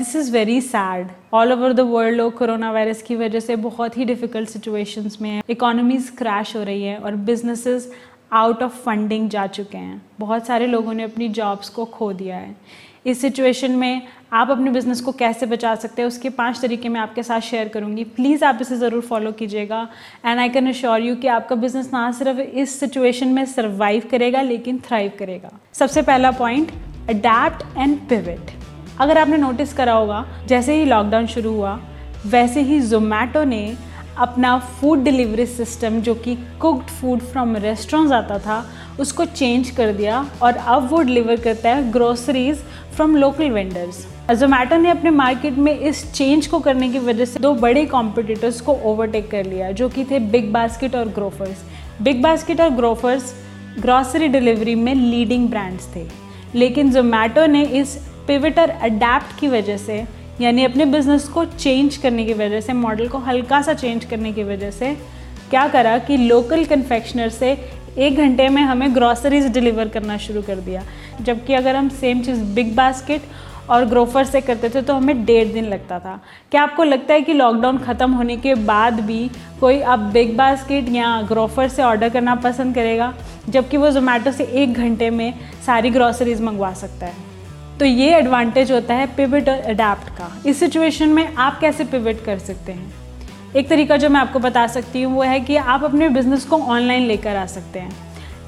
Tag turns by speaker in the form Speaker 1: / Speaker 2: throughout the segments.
Speaker 1: This is very sad all over the world लोग corona virus की वजह से बहुत ही डिफ़िकल्ट सिचुएशंस में हैं। इकोनॉमीज़ क्रैश हो रही है और बिजनेसेस आउट ऑफ़ फंडिंग जा चुके हैं। बहुत सारे लोगों ने अपनी जॉब्स को खो दिया है। इस सिचुएशन में आप अपने बिज़नेस को कैसे बचा सकते हैं, उसके पाँच तरीके मैं आपके साथ शेयर करूँगी। प्लीज़ आप इसे ज़रूर फॉलो कीजिएगा। And I can assure you कि आपका बिज़नेस ना सिर्फ़ इस सिचुएशन में सर्वाइव करेगा, लेकिन थ्राइव करेगा। सबसे पहला पॉइंट अडेप्ट एंड पिविट अगर आपने नोटिस करा होगा, जैसे ही लॉकडाउन शुरू हुआ, वैसे ही जोमेटो ने अपना फ़ूड डिलीवरी सिस्टम जो कि कुकड फ़ूड फ्रॉम रेस्टोरेंट्स आता था, उसको चेंज कर दिया और अब वो डिलीवर करता है groceries from local vendors Zomato ने अपने मार्केट में इस चेंज को करने की वजह से दो बड़े कॉम्पिटिटर्स को ओवरटेक कर लिया, जो कि थे बिग बास्केट और ग्रोफर्स बिग बास्केट और ग्रोफर्स ग्रॉसरी डिलीवरी में लीडिंग ब्रांड्स थे. लेकिन जोमेटो ने इस पिविटर अडेप्ट की वजह से, यानी अपने बिज़नेस को चेंज करने की वजह से मॉडल को हल्का सा चेंज करने की वजह से, क्या करा कि लोकल कन्फेक्शनर से एक घंटे में हमें ग्रॉसरीज डिलीवर करना शुरू कर दिया। जबकि अगर हम सेम चीज़ बिग बास्केट और ग्रोफर से करते थे तो हमें डेढ़ दिन लगता था। क्या आपको लगता है कि लॉकडाउन ख़त्म होने के बाद भी कोई अब बिग बास्केट या ग्रोफर से ऑर्डर करना पसंद करेगा? जबकि वो जोमेटो से एक घंटे में सारी ग्रॉसरीज मंगवा सकता है। तो ये एडवांटेज होता है पिविट और अडेप्ट का। इस सिचुएशन में आप कैसे पिविट कर सकते हैं? एक तरीका जो मैं आपको बता सकती हूँ, वो है कि आप अपने बिज़नेस को ऑनलाइन लेकर आ सकते हैं।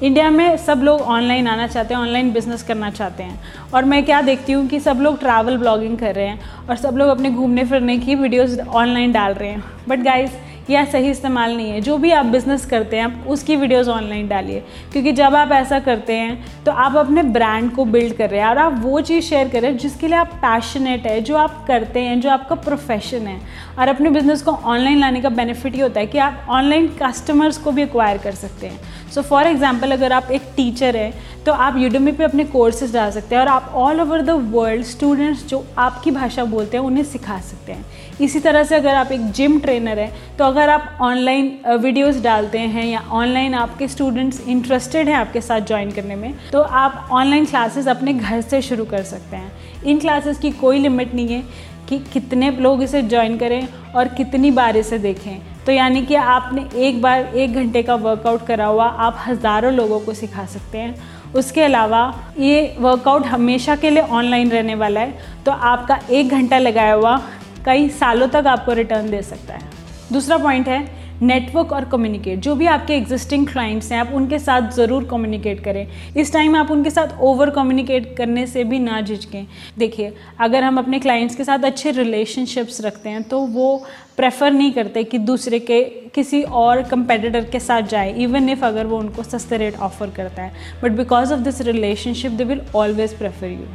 Speaker 1: इंडिया में सब लोग ऑनलाइन आना चाहते हैं ऑनलाइन बिज़नेस करना चाहते हैं। और मैं क्या देखती हूँ कि सब लोग ट्रैवल ब्लॉगिंग कर रहे हैं और सब लोग अपने घूमने फिरने की वीडियोस ऑनलाइन डाल रहे हैं। बट गाइस यह सही इस्तेमाल नहीं है, जो भी आप बिज़नेस करते हैं, आप उसकी वीडियोस ऑनलाइन डालिए। क्योंकि जब आप ऐसा करते हैं तो आप अपने ब्रांड को बिल्ड कर रहे हैं और आप वो चीज़ शेयर कर रहे हैं जिसके लिए आप पैशनेट है, जो आप करते हैं, जो आपका प्रोफेशन है। और अपने बिज़नेस को ऑनलाइन लाने का बेनिफिट ये होता है कि आप ऑनलाइन कस्टमर्स को भी एक्वायर कर सकते हैं। सो फॉर एग्ज़ाम्पल अगर आप एक टीचर हैं तो आप यूडमी पे अपने कोर्सेज डाल सकते हैं और आप all over the world students जो आपकी भाषा बोलते हैं, उन्हें सिखा सकते हैं। इसी तरह से अगर आप एक जिम ट्रेनर हैं तो अगर आप ऑनलाइन वीडियोस डालते हैं या ऑनलाइन आपके स्टूडेंट्स इंटरेस्टेड हैं आपके साथ ज्वाइन करने में तो आप ऑनलाइन क्लासेस अपने घर से शुरू कर सकते हैं। इन क्लासेस की कोई लिमिट नहीं है कि कितने लोग इसे ज्वाइन करें और कितनी बार इसे देखें। तो यानी कि आपने एक बार, एक घंटे का वर्कआउट करा हुआ, आप हज़ारों लोगों को सिखा सकते हैं। उसके अलावा ये वर्कआउट हमेशा के लिए ऑनलाइन रहने वाला है तो आपका एक घंटा लगाया हुआ कई सालों तक आपको रिटर्न दे सकता है। दूसरा पॉइंट है नेटवर्क और कम्युनिकेट जो भी आपके एग्जिस्टिंग क्लाइंट्स हैं, आप उनके साथ ज़रूर कम्युनिकेट करें. इस टाइम आप उनके साथ ओवर कम्युनिकेट करने से भी ना झिझकें. देखिए, अगर हम अपने क्लाइंट्स के साथ अच्छे रिलेशनशिप्स रखते हैं तो वो प्रेफर नहीं करते कि दूसरे के, किसी और कंपेटिटर के साथ जाए इवन इफ़ अगर वो उनको सस्ते रेट ऑफ़र करता है. But because of this relationship they will always prefer you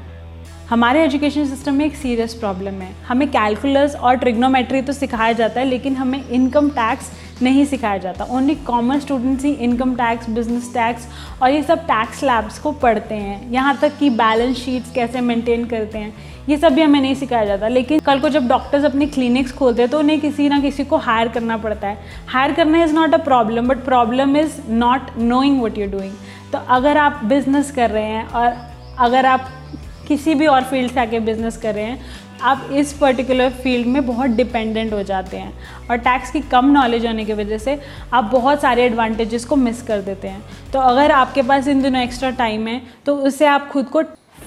Speaker 1: हमारे एजुकेशन सिस्टम में एक सीरियस प्रॉब्लम है. हमें कैलकुलस और ट्रिग्नोमेट्री तो सिखाया जाता है, लेकिन हमें इनकम टैक्स नहीं सिखाया जाता। ओनली कॉमर्स स्टूडेंट्स ही इनकम टैक्स बिज़नेस टैक्स और ये सब टैक्स लैब्स को पढ़ते हैं। यहाँ तक कि बैलेंस शीट्स कैसे मेंटेन करते हैं, ये सब भी हमें नहीं सिखाया जाता। लेकिन कल को जब डॉक्टर्स अपनी क्लिनिक्स खोलते हैं तो उन्हें किसी ना किसी को हायर करना पड़ता है। हायर करना is not a problem but problem is not knowing what you doing तो अगर आप बिज़नेस कर रहे हैं और अगर आप किसी भी और फ़ील्ड से आके बिज़नेस कर रहे हैं आप इस पर्टिकुलर फ़ील्ड में बहुत डिपेंडेंट हो जाते हैं और टैक्स की कम नॉलेज होने की वजह से आप बहुत सारे एडवांटेजेस को मिस कर देते हैं। तो अगर आपके पास इन दिनों एक्स्ट्रा टाइम है तो उससे आप खुद को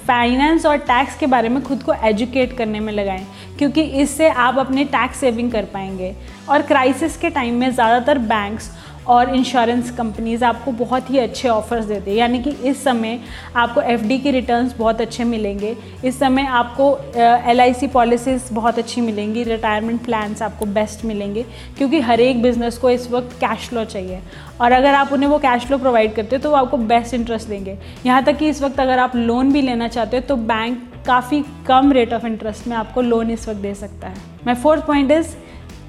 Speaker 1: फाइनेंस और टैक्स के बारे में खुद को एजुकेट करने में लगाएँ, क्योंकि इससे आप अपने टैक्स सेविंग कर पाएँगे। और क्राइसिस के टाइम में ज़्यादातर बैंक्स और इंश्योरेंस कंपनीज़ आपको बहुत ही अच्छे ऑफर्स देते हैं। यानी कि इस समय आपको एफ़ की रिटर्न्स बहुत अच्छे मिलेंगे। इस समय आपको एल आई पॉलिसीज़ बहुत अच्छी मिलेंगी। रिटायरमेंट प्लान्स आपको बेस्ट मिलेंगे। क्योंकि हर एक बिज़नेस को इस वक्त कैश फ्लो चाहिए। और अगर आप उन्हें वो कैश फ्लो प्रोवाइड करते हो तो वो आपको बेस्ट इंटरेस्ट देंगे। यहाँ तक कि इस वक्त अगर आप लोन भी लेना चाहते हो तो बैंक काफ़ी कम रेट ऑफ़ इंटरेस्ट में आपको लोन इस वक्त दे सकता है। My fourth point is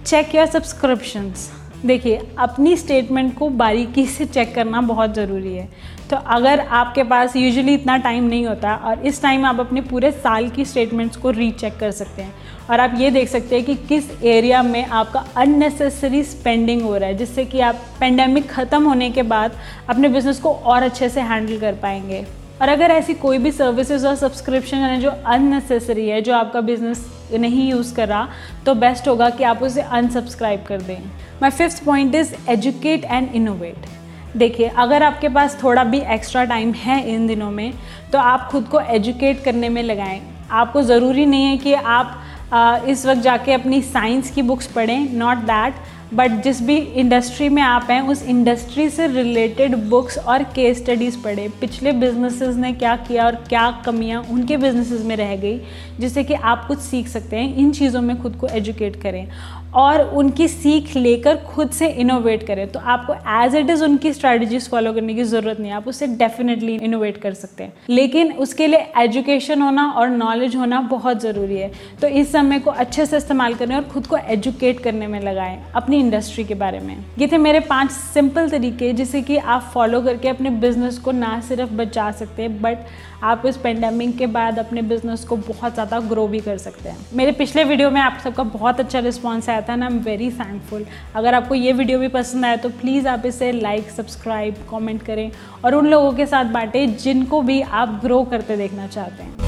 Speaker 1: check your subscriptions देखिए, अपनी स्टेटमेंट को बारीकी से चेक करना बहुत ज़रूरी है। तो अगर आपके पास यूजुअली इतना टाइम नहीं होता और इस टाइम आप अपने पूरे साल की स्टेटमेंट्स को रीचेक कर सकते हैं और आप ये देख सकते हैं कि किस एरिया में आपका अननेसेसरी स्पेंडिंग हो रहा है, जिससे कि आप पेंडेमिक ख़त्म होने के बाद अपने बिज़नेस को और अच्छे से हैंडल कर पाएँगे। और अगर ऐसी कोई भी सर्विसेज़ और सब्सक्रिप्शन है जो अननेसेसरी है, जो आपका बिज़नेस नहीं यूज़ कर रहा तो बेस्ट होगा कि आप उसे अनसब्सक्राइब कर दें। My fifth point is educate and innovate देखिए, अगर आपके पास थोड़ा भी एक्स्ट्रा टाइम है इन दिनों में तो आप खुद को एजुकेट करने में लगाएँ। आपको ज़रूरी नहीं है कि आप इस वक्त जाके अपनी साइंस की बुक्स पढ़ें नॉट दैट बट जिस भी इंडस्ट्री में आप हैं, उस इंडस्ट्री से रिलेटेड बुक्स और केस स्टडीज़ पढ़ें। पिछले बिजनेसेस ने क्या किया और क्या कमियाँ उनके बिजनेसेस में रह गई, जिससे कि आप कुछ सीख सकते हैं, इन चीज़ों में खुद को एजुकेट करें। और उनकी सीख लेकर खुद से इनोवेट करें। तो आपको एज इट इज़ उनकी स्ट्रैटेजीज फॉलो करने की ज़रूरत नहीं है। आप उससे डेफिनेटली इनोवेट कर सकते हैं। लेकिन उसके लिए एजुकेशन होना और नॉलेज होना बहुत ज़रूरी है। तो इस समय को अच्छे से इस्तेमाल करें और खुद को एजुकेट करने में लगाएँ। अपनी इंडस्ट्री के बारे में। ये थे मेरे पाँच सिंपल तरीके, जिसे कि आप फॉलो करके अपने बिज़नेस को ना सिर्फ़ बचा सकते हैं बट आप इस पेंडेमिक के बाद अपने बिज़नेस को बहुत ज़्यादा ग्रो भी कर सकते हैं। मेरे पिछले वीडियो में आप सबका बहुत अच्छा रिस्पॉन्स आया था ना आई एम वेरी थैंकफुल अगर आपको ये वीडियो भी पसंद आया तो प्लीज़ आप इसे लाइक सब्सक्राइब कॉमेंट करें, और उन लोगों के साथ बांटें जिनको भी आप ग्रो करते देखना चाहते हैं।